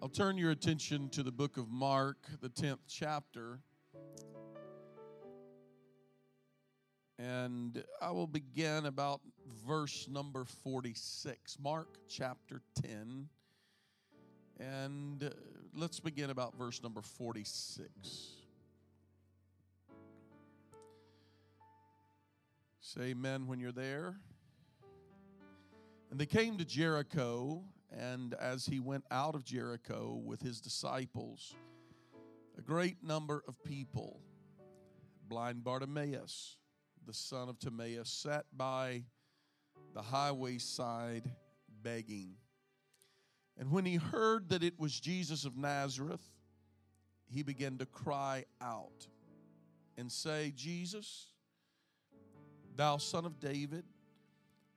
I'll turn your attention to the book of Mark, the 10th chapter. And I will begin about verse number 46. Mark chapter 10. And uh, let's begin about verse number 46. Say amen when you're there. And they came to Jericho, and as he went out of Jericho with his disciples, a great number of people, blind Bartimaeus, the son of Timaeus, sat by the highway side begging. And when he heard that it was Jesus of Nazareth, he began to cry out and say, Jesus, thou son of David,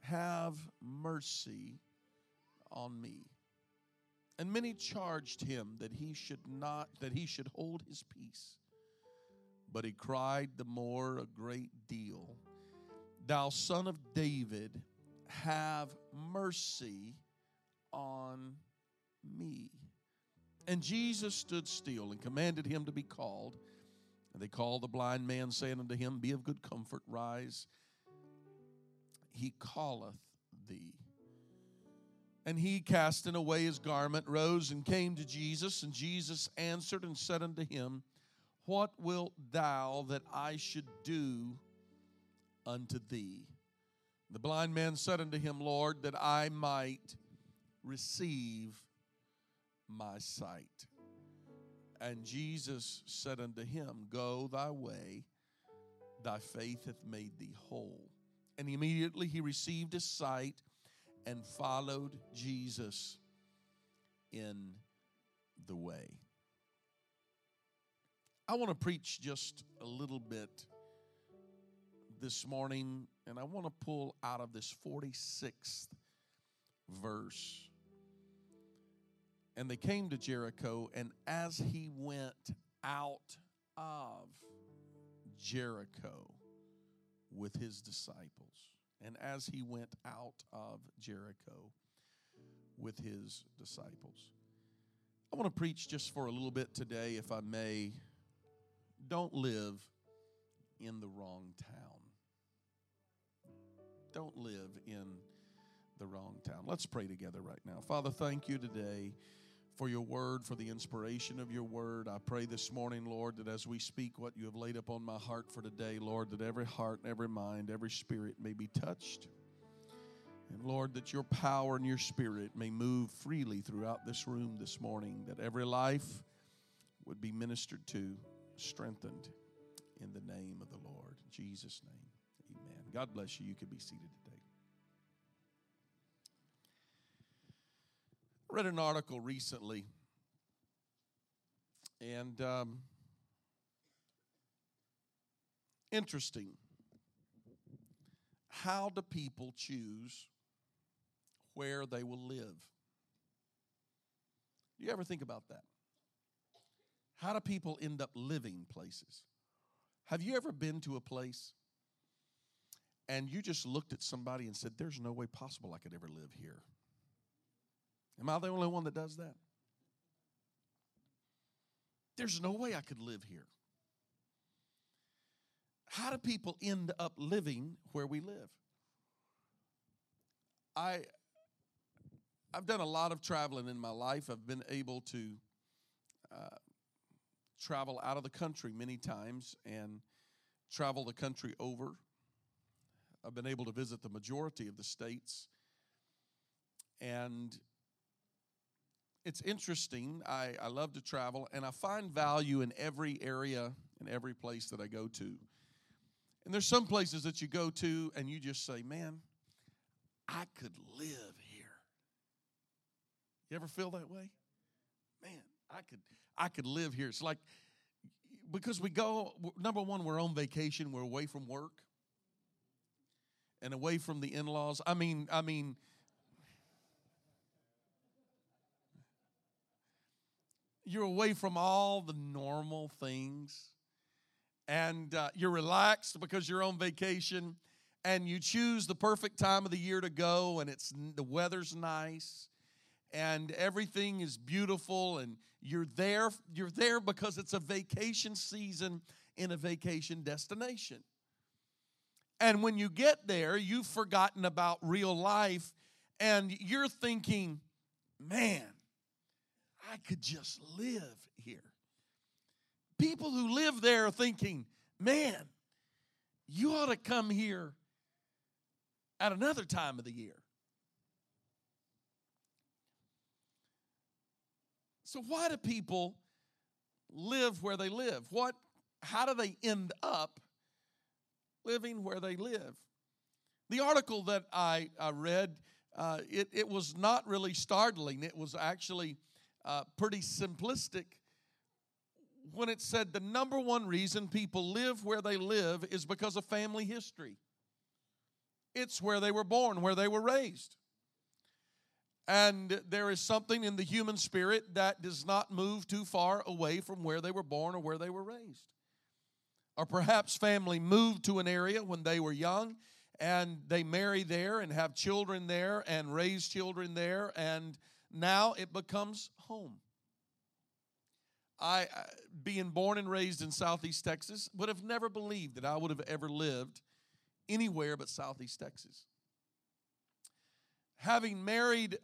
have mercy on me. And many charged him that he should not, that he should hold his peace. But he cried the more a great deal, Thou son of David, have mercy on me. And Jesus stood still and commanded him to be called. And they called the blind man, saying unto him, Be of good comfort, rise he calleth thee. And he, casting away his garment, rose and came to Jesus. And Jesus answered and said unto him, What wilt thou that I should do unto thee? The blind man said unto him, Lord, that I might receive my sight. And Jesus said unto him, Go thy way, thy faith hath made thee whole. And immediately he received his sight and followed Jesus in the way. I want to preach just a little bit this morning, and I want to pull out of this 46th verse. And they came to Jericho, and as he went out of Jericho, with his disciples. And as he went out of Jericho with his disciples. I want to preach just for a little bit today, if I may. Don't live in the wrong town. Don't live in the wrong town. Let's pray together right now. Father, thank you today for your word, for the inspiration of your word. I pray this morning, Lord, that as we speak what you have laid upon my heart for today, Lord, that every heart and every mind, every spirit may be touched. And Lord, that your power and your spirit may move freely throughout this room this morning, that every life would be ministered to, strengthened in the name of the Lord. In Jesus' name, amen. God bless you. You can be seated today. Read an article recently, and um, interesting. How do people choose where they will live? Do you ever think about that? How do people end up living places? Have you ever been to a place and you just looked at somebody and said, There's no way possible I could ever live here? Am I the only one that does that? There's no way I could live here. How do people end up living where we live? I I've done a lot of traveling in my life. I've been able to uh, travel out of the country many times and travel the country over. I've been able to visit the majority of the states. And it's interesting. I, I love to travel, and I find value in every area and every place that I go to. And there's some places that you go to, and you just say, Man, I could live here. You ever feel that way? Man, I could I could live here. It's like because we go number one, we're on vacation, we're away from work and away from the in-laws. I mean, I mean, you're away from all the normal things and uh, you're relaxed because you're on vacation and you choose the perfect time of the year to go and it's the weather's nice and everything is beautiful and you're there you're there because it's a vacation season in a vacation destination. And when you get there, you've forgotten about real life and you're thinking, man, I could just live here. People who live there are thinking, man, you ought to come here at another time of the year. So why do people live where they live? What how do they end up living where they live? The article that I, I read, uh, it, it was not really startling. It was actually uh, pretty simplistic when it said the number one reason people live where they live is because of family history. It's where they were born, where they were raised. And there is something in the human spirit that does not move too far away from where they were born or where they were raised. Or perhaps family moved to an area when they were young and they marry there and have children there and raise children there, and now it becomes home. I, being born and raised in Southeast Texas, would have never believed that I would have ever lived anywhere but Southeast Texas. Having married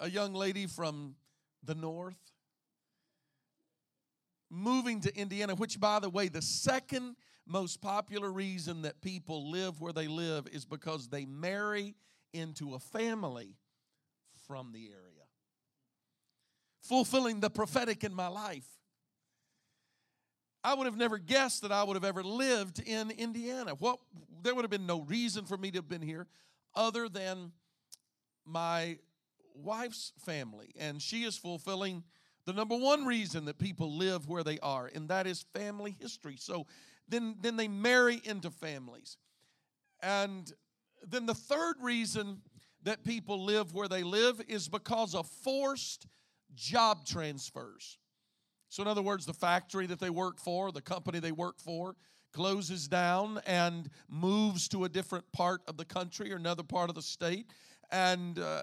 a young lady from the north, moving to Indiana, which, by the way, the second most popular reason that people live where they live is because they marry into a family from the area. Fulfilling the prophetic in my life. I would have never guessed that I would have ever lived in Indiana. What there would have been no reason for me to have been here other than my wife's family and she is fulfilling the number one reason that people live where they are, and that is family history. So then, then they marry into families. And then the third reason that people live where they live is because of forced job transfers. So, in other words, the factory that they work for, the company they work for, closes down and moves to a different part of the country or another part of the state. And uh,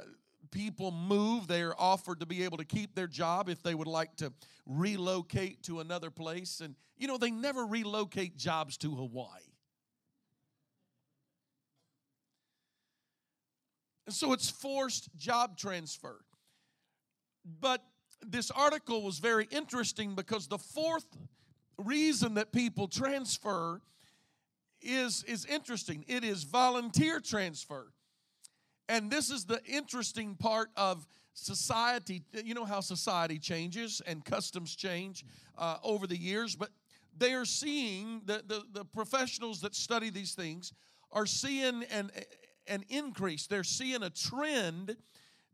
people move, they are offered to be able to keep their job if they would like to relocate to another place. And, you know, they never relocate jobs to Hawaii. And so it's forced job transfer. But this article was very interesting because the fourth reason that people transfer is, is interesting. It is volunteer transfer. And this is the interesting part of society. You know how society changes and customs change uh, over the years, but they are seeing, the, the, the professionals that study these things are seeing an, an increase. They're seeing a trend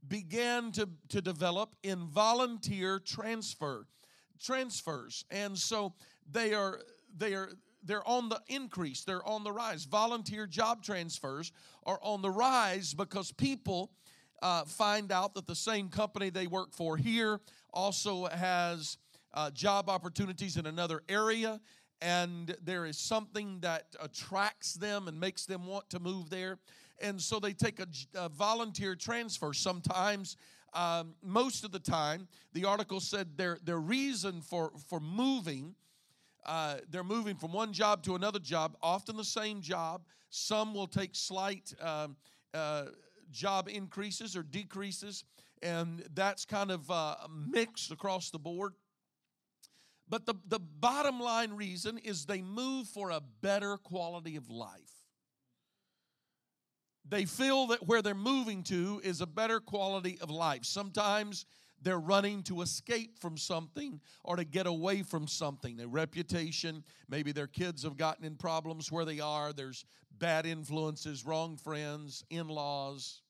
began to, to develop in volunteer transfer transfers and so they are they are they're on the increase, they're on the rise. Volunteer job transfers are on the rise because people uh, find out that the same company they work for here also has uh, job opportunities in another area, and there is something that attracts them and makes them want to move there. And so they take a, a volunteer transfer. Sometimes, um, most of the time, the article said their, their reason for, for moving uh, they're moving from one job to another job, often the same job. Some will take slight um, uh, job increases or decreases, and that's kind of uh, mixed across the board. But the, the bottom line reason is they move for a better quality of life. They feel that where they're moving to is a better quality of life. Sometimes they're running to escape from something or to get away from something. A reputation, maybe their kids have gotten in problems where they are, there's bad influences, wrong friends, in laws.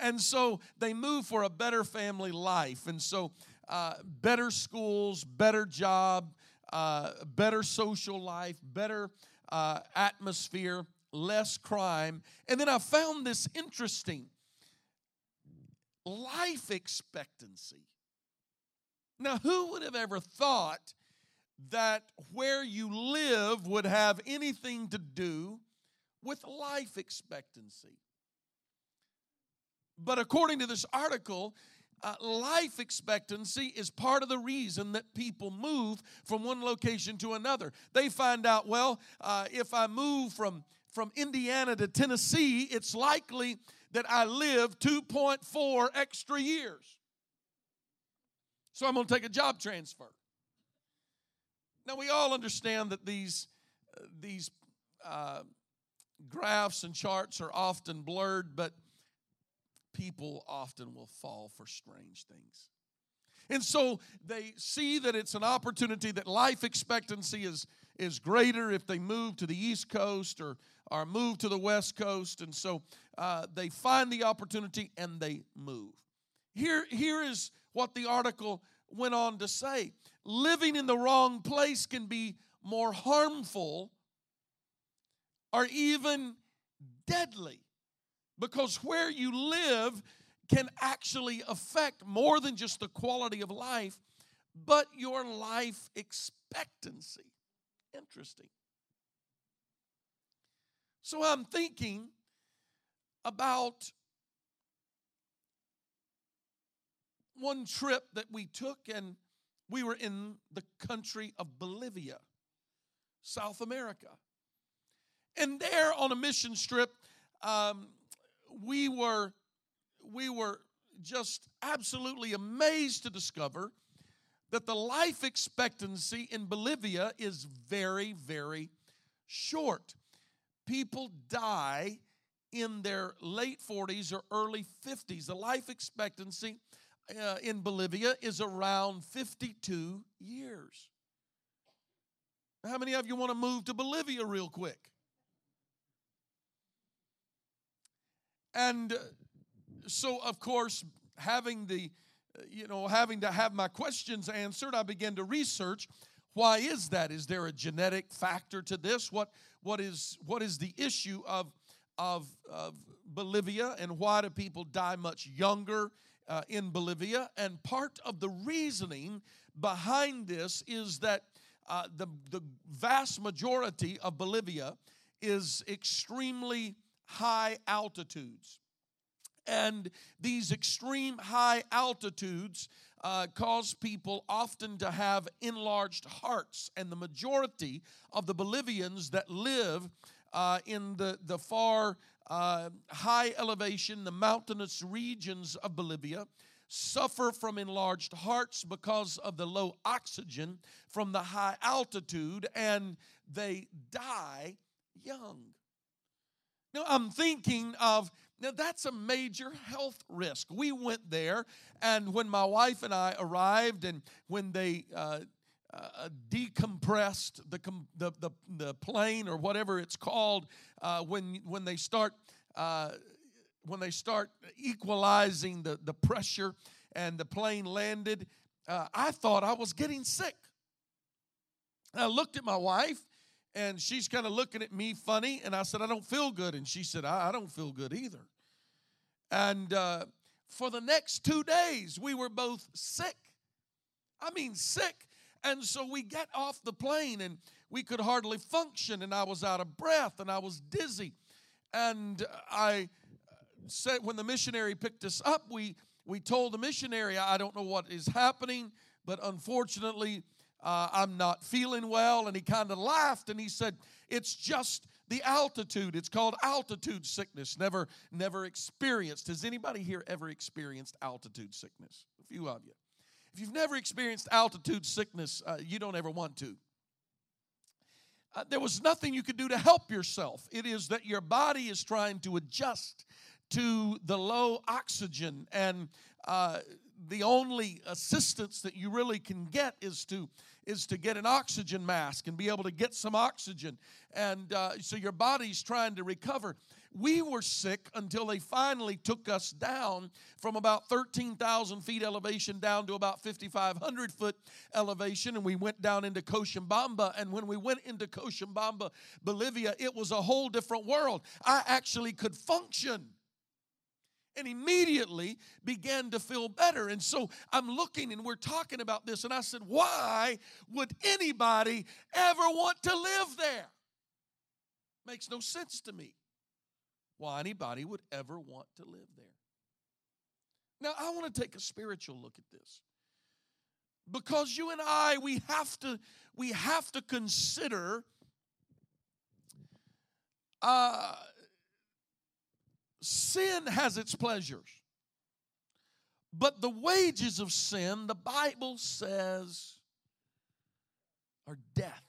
And so they move for a better family life. And so, uh, better schools, better job, uh, better social life, better uh, atmosphere, less crime. And then I found this interesting life expectancy. Now, who would have ever thought that where you live would have anything to do with life expectancy? But according to this article, uh, life expectancy is part of the reason that people move from one location to another. They find out, well, uh, if I move from, from Indiana to Tennessee, it's likely that I live 2.4 extra years. So I'm going to take a job transfer. Now, we all understand that these, uh, these uh, graphs and charts are often blurred, but people often will fall for strange things. And so they see that it's an opportunity that life expectancy is, is greater if they move to the East Coast or, or move to the West Coast. And so uh, they find the opportunity and they move. Here, here is what the article went on to say living in the wrong place can be more harmful or even deadly because where you live can actually affect more than just the quality of life, but your life expectancy. Interesting. So I'm thinking about one trip that we took, and we were in the country of Bolivia, South America. And there on a mission trip, um, we were we were just absolutely amazed to discover that the life expectancy in Bolivia is very very short. People die in their late 40s or early 50s. The life expectancy uh, in Bolivia is around 52 years. How many of you want to move to Bolivia real quick? And so, of course, having the you know having to have my questions answered i began to research why is that? Is there a genetic factor to this? What what is what is the issue of of, of bolivia and why do people die much younger uh, in bolivia? And part of the reasoning behind this is that uh, the, the vast majority of bolivia is extremely high altitudes. And these extreme high altitudes uh, cause people often to have enlarged hearts. And the majority of the Bolivians that live uh, in the, the far uh, high elevation, the mountainous regions of Bolivia, suffer from enlarged hearts because of the low oxygen from the high altitude, and they die young. Now, I'm thinking of now that's a major health risk. We went there, and when my wife and I arrived, and when they uh, uh, decompressed the, the, the, the, plane or whatever it's called, uh, when, when they start uh, when they start equalizing the, the pressure and the plane landed, uh, I thought I was getting sick. I looked at my wife and she's kind of looking at me funny. And I said, I don't feel good. And she said, I, I don't feel good either. And uh, for the next two days, we were both sick. I mean, sick. And so we get off the plane and we could hardly function. And I was out of breath and I was dizzy. And I said, when the missionary picked us up, we, we told the missionary, I don't know what is happening, but unfortunately, uh, I'm not feeling well. And he kind of laughed and he said, It's just the altitude. It's called altitude sickness. Never, never experienced. Has anybody here ever experienced altitude sickness? A few of you. If you've never experienced altitude sickness, uh, you don't ever want to. Uh, there was nothing you could do to help yourself. It is that your body is trying to adjust to the low oxygen, and uh, the only assistance that you really can get is to is to get an oxygen mask and be able to get some oxygen. And uh, so your body's trying to recover. We were sick until they finally took us down from about 13,000 feet elevation down to about 5,500 foot elevation. And we went down into Cochabamba. And when we went into Cochabamba, Bolivia, it was a whole different world. I actually could function and immediately began to feel better. And so I'm looking and we're talking about this, and I said, Why would anybody ever want to live there? Makes no sense to me. Why anybody would ever want to live there. Now, I want to take a spiritual look at this. Because you and I, we have to, we have to consider uh, sin has its pleasures. But the wages of sin, the Bible says, are death.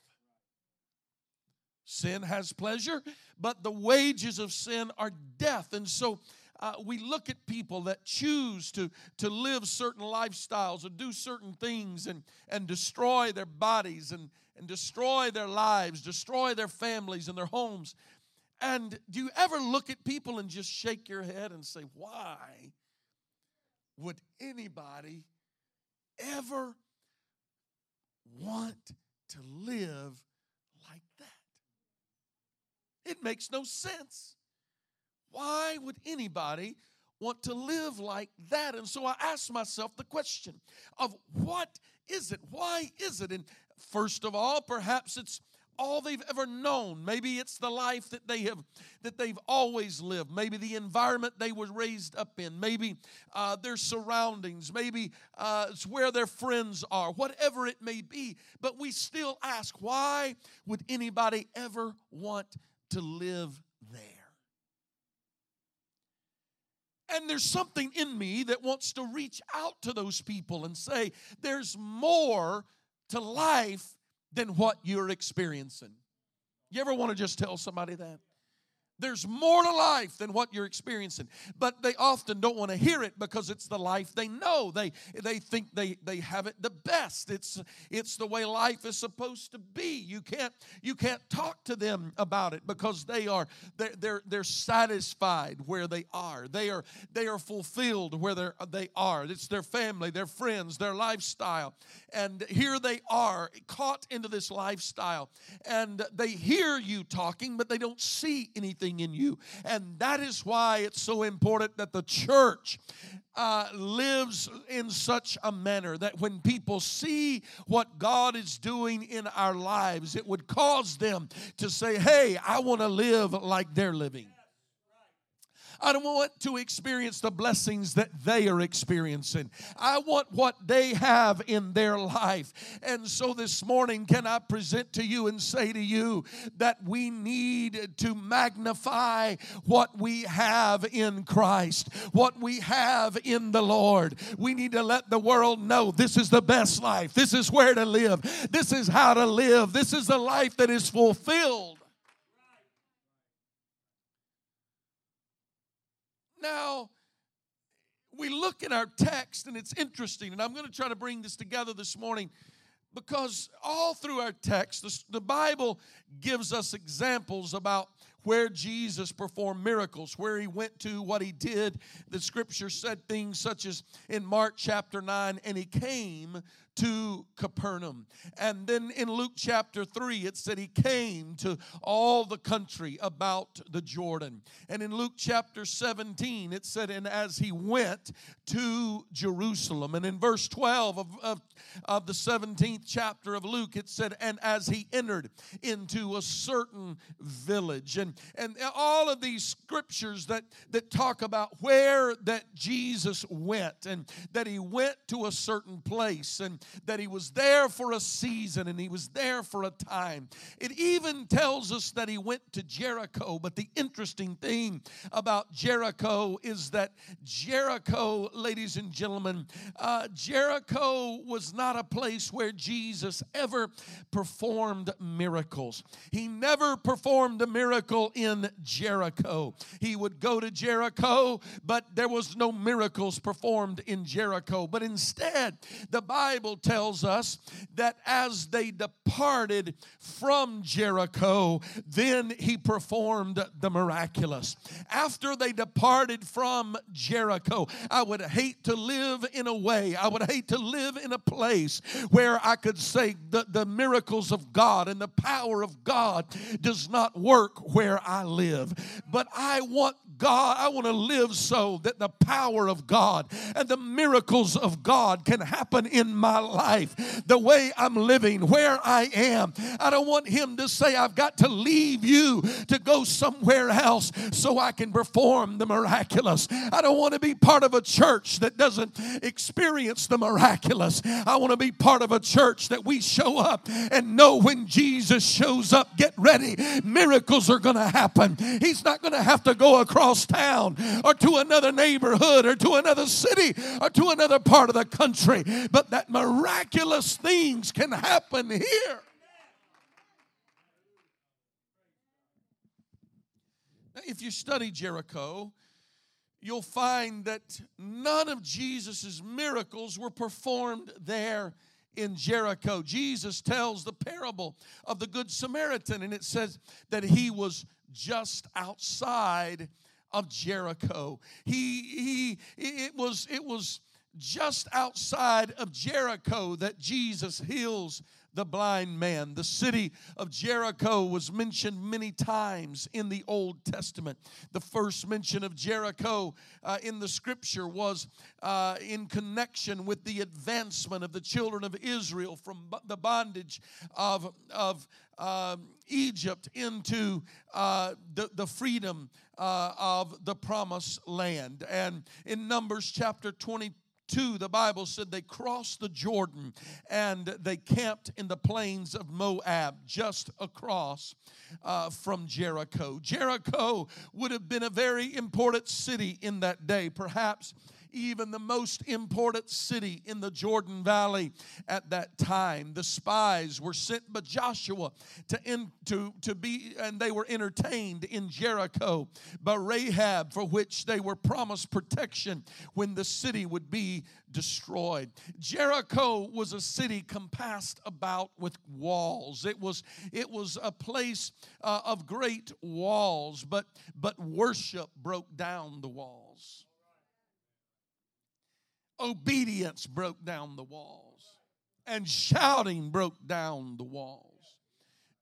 Sin has pleasure, but the wages of sin are death. And so uh, we look at people that choose to, to live certain lifestyles or do certain things and, and destroy their bodies and, and destroy their lives, destroy their families and their homes. And do you ever look at people and just shake your head and say, why would anybody ever want to live like that? It makes no sense. Why would anybody want to live like that? And so I asked myself the question of what is it? Why is it? And first of all, perhaps it's all they've ever known. Maybe it's the life that they have that they've always lived. Maybe the environment they were raised up in. Maybe uh, their surroundings. Maybe uh, it's where their friends are whatever it may be. But we still ask why would anybody ever want to live there? And there's something in me that wants to reach out to those people and say, there's more to life than what you're experiencing. You ever want to just tell somebody that? There's more to life than what you're experiencing. But they often don't want to hear it because it's the life they know. They, they think they, they have it the best. It's, it's the way life is supposed to be. You can't, you can't talk to them about it because they are they're, they're, they're satisfied where they are. They are they are fulfilled where they are. It's their family, their friends, their lifestyle. And here they are caught into this lifestyle. And they hear you talking, but they don't see anything in you. And that is why it's so important that the church uh, lives in such a manner that when people see what God is doing in our lives, it would cause them to say, Hey, I want to live like they're living. I don't want to experience the blessings that they are experiencing. I want what they have in their life. And so this morning, can I present to you and say to you that we need to magnify what we have in Christ, what we have in the Lord. We need to let the world know this is the best life, this is where to live, this is how to live, this is the life that is fulfilled. Now, we look at our text and it's interesting, and I'm going to try to bring this together this morning because all through our text, the, the Bible gives us examples about where Jesus performed miracles, where he went to, what he did. The scripture said things such as in Mark chapter 9, and he came to Capernaum. And then in Luke chapter 3, it said he came to all the country about the Jordan. And in Luke chapter 17, it said, and as he went to Jerusalem. And in verse 12 of, of, of the 17th chapter of Luke, it said, and as he entered into a certain village. And, and all of these scriptures that, that talk about where that Jesus went and that he went to a certain place. And that he was there for a season and he was there for a time. It even tells us that he went to Jericho. But the interesting thing about Jericho is that Jericho, ladies and gentlemen, uh, Jericho was not a place where Jesus ever performed miracles. He never performed a miracle in Jericho. He would go to Jericho, but there was no miracles performed in Jericho. But instead, the Bible tells us that as they departed from Jericho, then he performed the miraculous. After they departed from Jericho, I would hate to live in a way, I would hate to live in a place where I could say the, the miracles of God and the power of God does not work where I live. But I want God, I want to live so that the power of God and the miracles of God can happen in my life. The way I'm living, where I am. I don't want Him to say, I've got to leave you to go somewhere else so I can perform the miraculous. I don't want to be part of a church that doesn't experience the miraculous. I want to be part of a church that we show up and know when Jesus shows up, get ready. Miracles are going to happen. He's not going to have to go across town or to another neighborhood or to another city or to another part of the country, but that miraculous things can happen here. if you study Jericho, you'll find that none of Jesus' miracles were performed there in Jericho. Jesus tells the parable of the Good Samaritan, and it says that he was just outside of Jericho. He, he, it was, it was just outside of Jericho that Jesus heals the blind man. The city of Jericho was mentioned many times in the Old Testament. The first mention of Jericho uh, in the scripture was uh, in connection with the advancement of the children of Israel from the bondage of, of um, Egypt into uh, the, the freedom uh, of the promised land. And in Numbers chapter 22, 2, the Bible said they crossed the Jordan and they camped in the plains of Moab just across uh, from Jericho. Jericho would have been a very important city in that day, perhaps even the most important city in the Jordan Valley at that time. The spies were sent by Joshua to, in, to, to be, and they were entertained in Jericho by Rahab, for which they were promised protection when the city would be destroyed. Jericho was a city compassed about with walls. It was, it was a place uh, of great walls, but, but worship broke down the walls obedience broke down the walls, and shouting broke down the walls.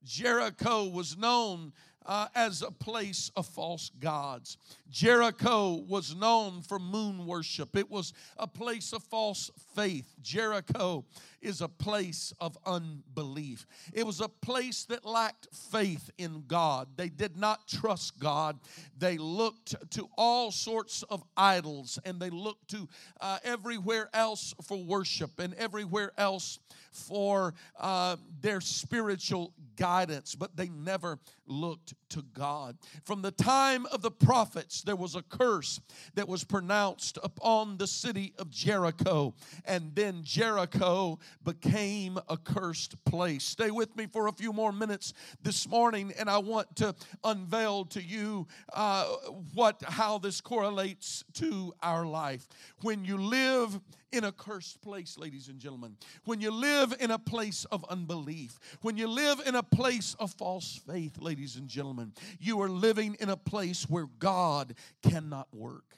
Jericho was known uh, as a place of false gods. Jericho was known for moon worship, it was a place of false faith. Jericho is a place of unbelief. It was a place that lacked faith in God. They did not trust God. They looked to all sorts of idols and they looked to uh, everywhere else for worship and everywhere else for uh, their spiritual guidance, but they never looked to God. From the time of the prophets, there was a curse that was pronounced upon the city of Jericho, and then Jericho became a cursed place. Stay with me for a few more minutes this morning, and I want to unveil to you uh, what how this correlates to our life. When you live in a cursed place, ladies and gentlemen, when you live in a place of unbelief, when you live in a place of false faith, ladies and gentlemen, you are living in a place where God cannot work.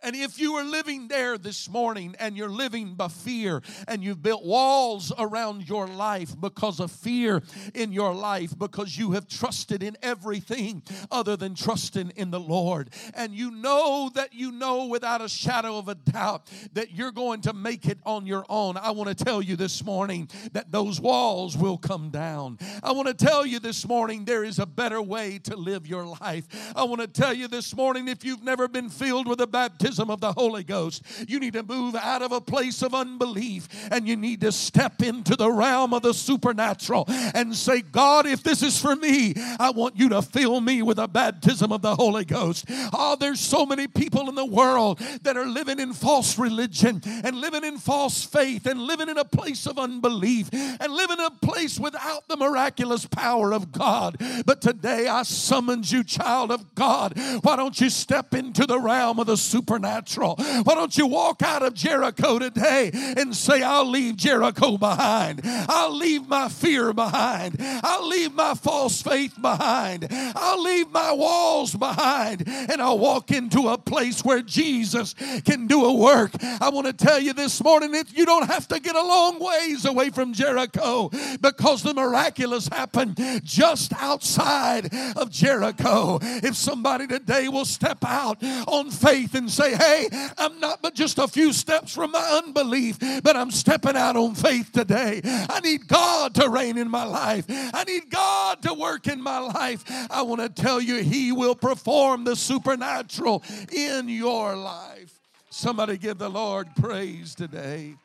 And if you are living there this morning and you're living by fear and you've built walls around your life because of fear in your life, because you have trusted in everything other than trusting in the Lord, and you know that you know without a shadow of a doubt that you're going to make it on your own, I want to tell you this morning that those walls will come down. I want to tell you this morning there is a better way to live your life. I want to tell you this morning if you've never been filled with a baptism, baptism of the Holy Ghost. You need to move out of a place of unbelief and you need to step into the realm of the supernatural and say, God, if this is for me, I want you to fill me with a baptism of the Holy Ghost. Oh, there's so many people in the world that are living in false religion and living in false faith and living in a place of unbelief and living in a place without the miraculous power of God. But today I summons you, child of God. Why don't you step into the realm of the supernatural? Supernatural. Why don't you walk out of Jericho today and say, I'll leave Jericho behind. I'll leave my fear behind. I'll leave my false faith behind. I'll leave my walls behind. And I'll walk into a place where Jesus can do a work. I want to tell you this morning that you don't have to get a long ways away from Jericho because the miraculous happened just outside of Jericho. If somebody today will step out on faith and say, Hey, I'm not but just a few steps from my unbelief, but I'm stepping out on faith today. I need God to reign in my life. I need God to work in my life. I want to tell you, He will perform the supernatural in your life. Somebody give the Lord praise today.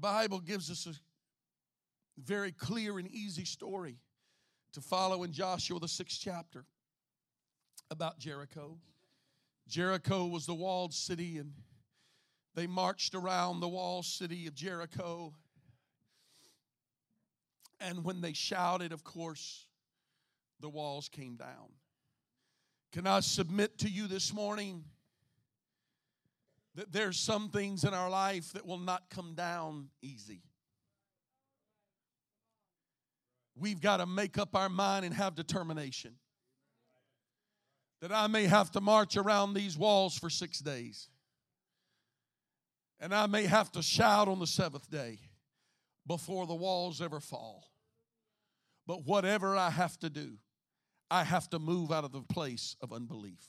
Bible gives us a very clear and easy story to follow in Joshua, the sixth chapter, about Jericho. Jericho was the walled city, and they marched around the walled city of Jericho. And when they shouted, of course, the walls came down. Can I submit to you this morning that there's some things in our life that will not come down easy? We've got to make up our mind and have determination that I may have to march around these walls for six days. And I may have to shout on the seventh day before the walls ever fall. But whatever I have to do, I have to move out of the place of unbelief.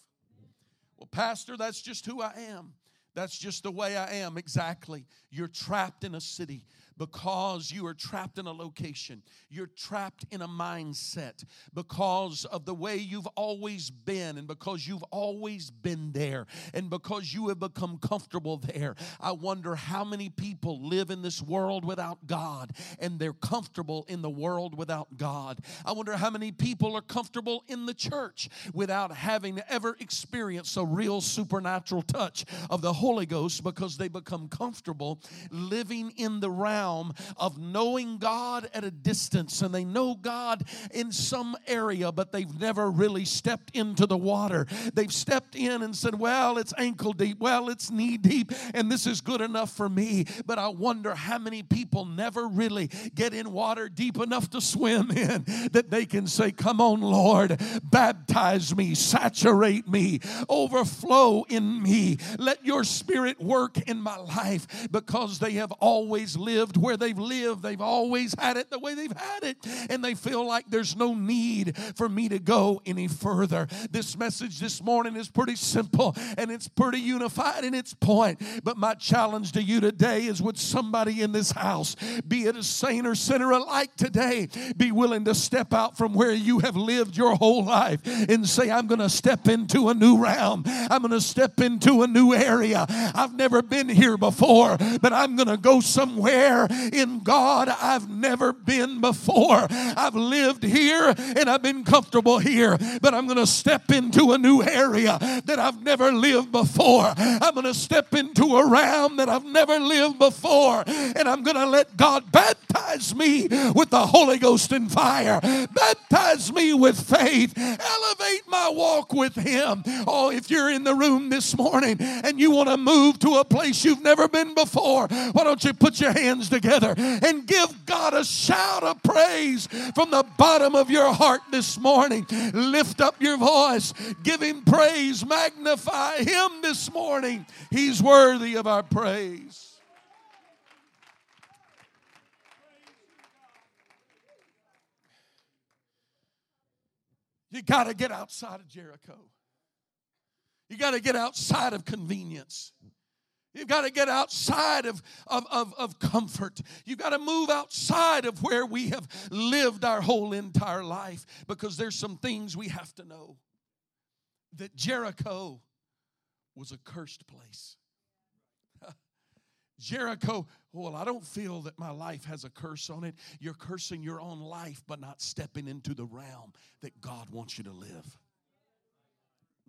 Well, Pastor, that's just who I am. That's just the way I am. Exactly. You're trapped in a city because you are trapped in a location. You're trapped in a mindset because of the way you've always been and because you've always been there and because you have become comfortable there. I wonder how many people live in this world without God and they're comfortable in the world without God. I wonder how many people are comfortable in the church without having ever experienced a real supernatural touch of the Holy Ghost because they become comfortable living in the realm realm of knowing God at a distance and they know God in some area, but they've never really stepped into the water. They've stepped in and said, Well, it's ankle deep, well, it's knee deep, and this is good enough for me. But I wonder how many people never really get in water deep enough to swim in that they can say, Come on, Lord, baptize me, saturate me, overflow in me. Let your spirit work in my life because they have always lived where they've lived. They've always had it the way they've had it, and they feel like there's no need for me to go any further. This message this morning is pretty simple and it's pretty unified in its point. But my challenge to you today is would somebody in this house, be it a saint or sinner alike today, be willing to step out from where you have lived your whole life and say, I'm going to step into a new realm. I'm going to step into a new area. I've never been here before, but I'm going to go somewhere in God I've never been before. I've lived here and I've been comfortable here, but I'm going to step into a new area that I've never lived before. I'm going to step into a realm that I've never lived before, and I'm going to let God baptize me with the Holy Ghost and fire, baptize me with faith, elevate my walk with Him. Oh, if you're in the room this morning and you want to move to a place you've never been before, why don't you put your hands together? and give God a shout of praise from the bottom of your heart this morning. Lift up your voice, give Him praise, magnify Him this morning. He's worthy of our praise. You got to get outside of Jericho. You got to get outside of convenience. You've got to get outside of, of, of, of comfort. You've got to move outside of where we have lived our whole entire life because there's some things we have to know. That Jericho was a cursed place. Jericho, well, I don't feel that my life has a curse on it. You're cursing your own life, but not stepping into the realm that God wants you to live.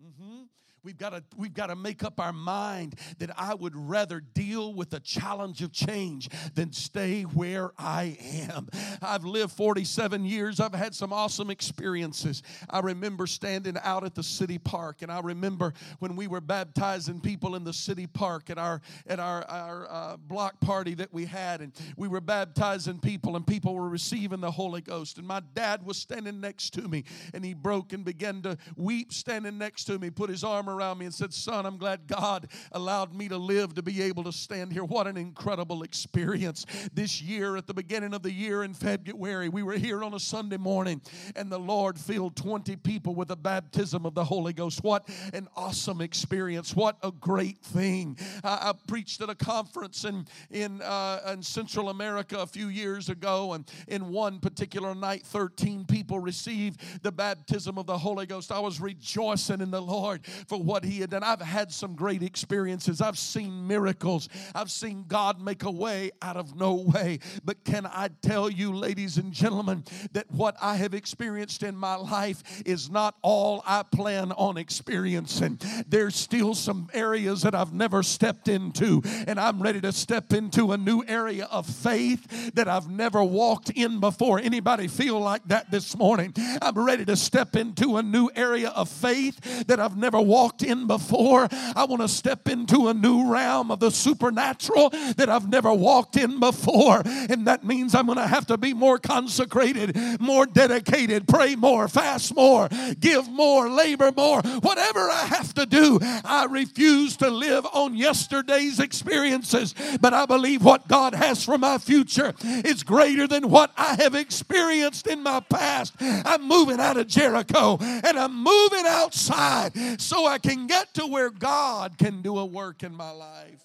Mm-hmm. We've got to we've got to make up our mind that I would rather deal with the challenge of change than stay where I am. I've lived 47 years. I've had some awesome experiences. I remember standing out at the city park and I remember when we were baptizing people in the city park at our at our our uh, block party that we had and we were baptizing people and people were receiving the Holy Ghost and my dad was standing next to me and he broke and began to weep standing next to me put his arm around me and said, Son, I'm glad God allowed me to live to be able to stand here. What an incredible experience. This year, at the beginning of the year in February, we were here on a Sunday morning, and the Lord filled 20 people with the baptism of the Holy Ghost. What an awesome experience. What a great thing. I, I preached at a conference in, in, uh, in Central America a few years ago, and in one particular night, 13 people received the baptism of the Holy Ghost. I was rejoicing in the Lord for what He had done. I've had some great experiences. I've seen miracles. I've seen God make a way out of no way. But can I tell you, ladies and gentlemen, that what I have experienced in my life is not all I plan on experiencing. There's still some areas that I've never stepped into, and I'm ready to step into a new area of faith that I've never walked in before. Anybody feel like that this morning? I'm ready to step into a new area of faith that I've never walked in before. I want to step into a new realm of the supernatural that I've never walked in before. And that means I'm going to have to be more consecrated, more dedicated, pray more, fast more, give more, labor more. Whatever I have to do, I refuse to live on yesterday's experiences. But I believe what God has for my future is greater than what I have experienced in my past. I'm moving out of Jericho and I'm moving outside so I can get to where God can do a work in my life.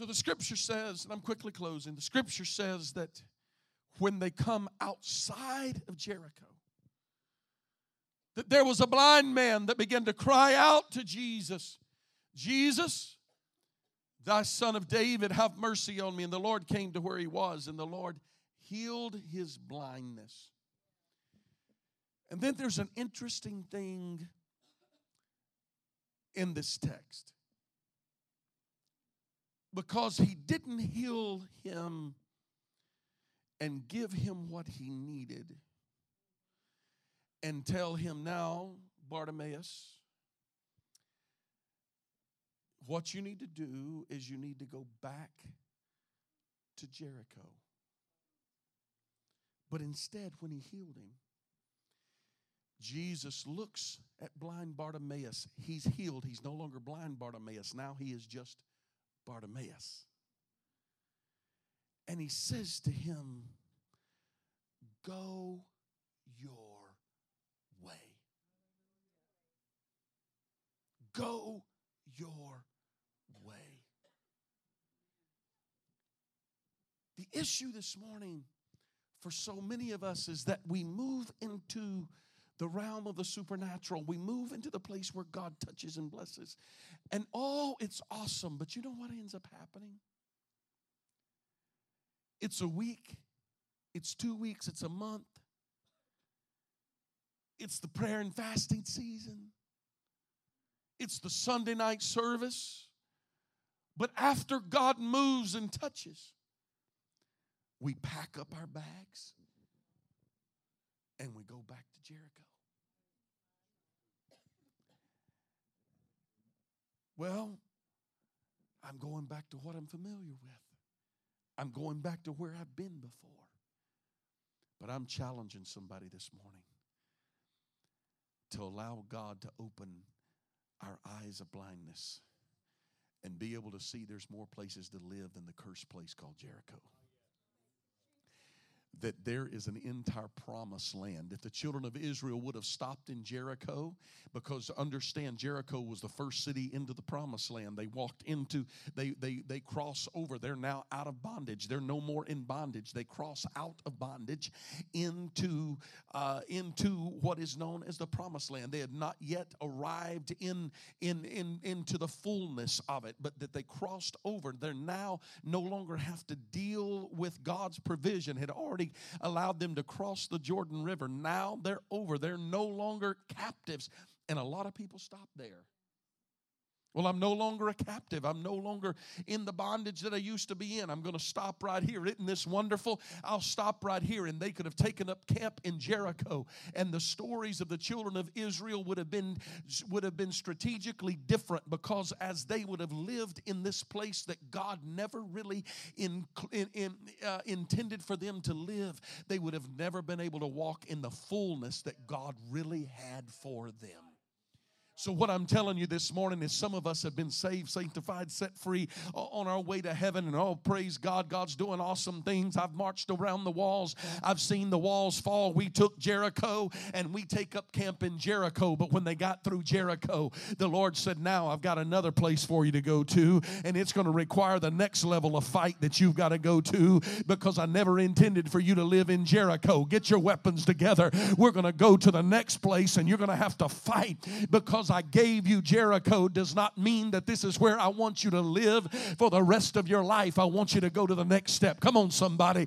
So the scripture says, and I'm quickly closing, the scripture says that when they come outside of Jericho, that there was a blind man that began to cry out to Jesus, Jesus, thy son of David, have mercy on me. And the Lord came to where he was, and the Lord healed his blindness. And then there's an interesting thing in this text because he didn't heal him and give him what he needed and tell him now, Bartimaeus, what you need to do is you need to go back to Jericho. But instead, when he healed him, Jesus looks at blind Bartimaeus. He's healed. He's no longer blind Bartimaeus. Now he is just Bartimaeus. And he says to him, Go your way. Go your way. The issue this morning for so many of us is that we move into the realm of the supernatural. We move into the place where God touches and blesses. And oh, it's awesome. But you know what ends up happening? It's a week, it's two weeks, it's a month, it's the prayer and fasting season, it's the Sunday night service. But after God moves and touches, we pack up our bags and we go back to Jericho. Well, I'm going back to what I'm familiar with. I'm going back to where I've been before. But I'm challenging somebody this morning to allow God to open our eyes of blindness and be able to see there's more places to live than the cursed place called Jericho. That there is an entire promised land. If the children of Israel would have stopped in Jericho, because understand Jericho was the first city into the promised land. They walked into, they they they cross over. They're now out of bondage. They're no more in bondage. They cross out of bondage into uh, into what is known as the promised land. They had not yet arrived in in in into the fullness of it, but that they crossed over. They're now no longer have to deal with God's provision. Had already allowed them to cross the Jordan River. Now they're over. They're no longer captives. And a lot of people stop there. Well, I'm no longer a captive. I'm no longer in the bondage that I used to be in. I'm going to stop right here. Isn't this wonderful? I'll stop right here. And they could have taken up camp in Jericho. And the stories of the children of Israel would have been would have been strategically different because as they would have lived in this place that God never really in, in, in, uh, intended for them to live, they would have never been able to walk in the fullness that God really had for them. So, what I'm telling you this morning is some of us have been saved, sanctified, set free on our way to heaven. And oh, praise God, God's doing awesome things. I've marched around the walls, I've seen the walls fall. We took Jericho and we take up camp in Jericho. But when they got through Jericho, the Lord said, Now I've got another place for you to go to. And it's going to require the next level of fight that you've got to go to because I never intended for you to live in Jericho. Get your weapons together. We're going to go to the next place and you're going to have to fight because I gave you Jericho does not mean that this is where I want you to live for the rest of your life. I want you to go to the next step. Come on, somebody.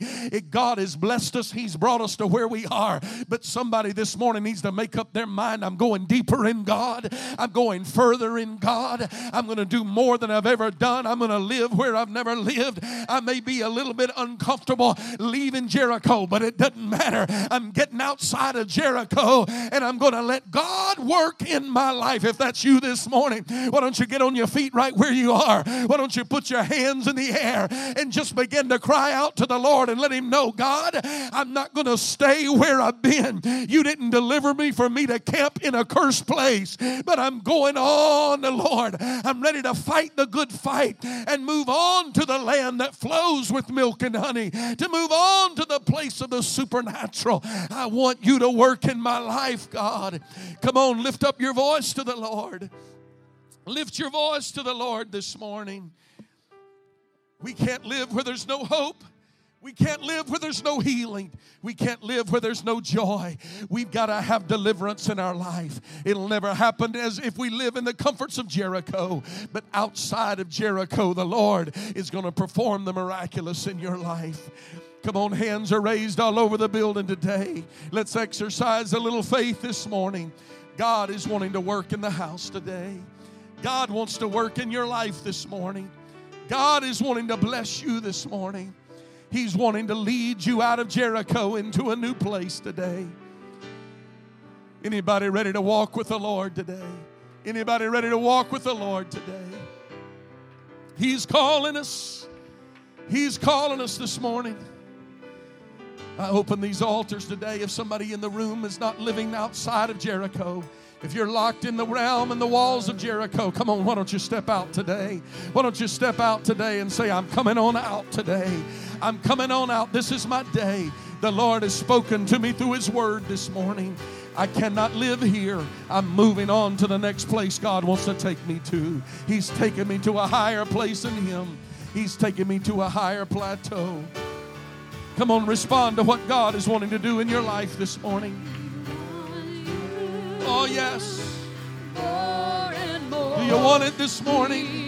God has blessed us, He's brought us to where we are. But somebody this morning needs to make up their mind I'm going deeper in God, I'm going further in God, I'm going to do more than I've ever done, I'm going to live where I've never lived. I may be a little bit uncomfortable leaving Jericho, but it doesn't matter. I'm getting outside of Jericho and I'm going to let God work in my life life. If that's you this morning, why don't you get on your feet right where you are? Why don't you put your hands in the air and just begin to cry out to the Lord and let Him know, God, I'm not going to stay where I've been. You didn't deliver me for me to camp in a cursed place, but I'm going on, the Lord. I'm ready to fight the good fight and move on to the land that flows with milk and honey, to move on to the place of the supernatural. I want you to work in my life, God. Come on, lift up your to the Lord. Lift your voice to the Lord this morning. We can't live where there's no hope. We can't live where there's no healing. We can't live where there's no joy. We've got to have deliverance in our life. It'll never happen as if we live in the comforts of Jericho. But outside of Jericho, the Lord is going to perform the miraculous in your life. Come on, hands are raised all over the building today. Let's exercise a little faith this morning. God is wanting to work in the house today. God wants to work in your life this morning. God is wanting to bless you this morning. He's wanting to lead you out of Jericho into a new place today. Anybody ready to walk with the Lord today? Anybody ready to walk with the Lord today? He's calling us. He's calling us this morning. I open these altars today. If somebody in the room is not living outside of Jericho, if you're locked in the realm and the walls of Jericho, come on, why don't you step out today? Why don't you step out today and say, I'm coming on out today. I'm coming on out. This is my day. The Lord has spoken to me through His word this morning. I cannot live here. I'm moving on to the next place God wants to take me to. He's taking me to a higher place in Him, He's taking me to a higher plateau. Come on, respond to what God is wanting to do in your life this morning. Oh, yes. Do you want it this morning?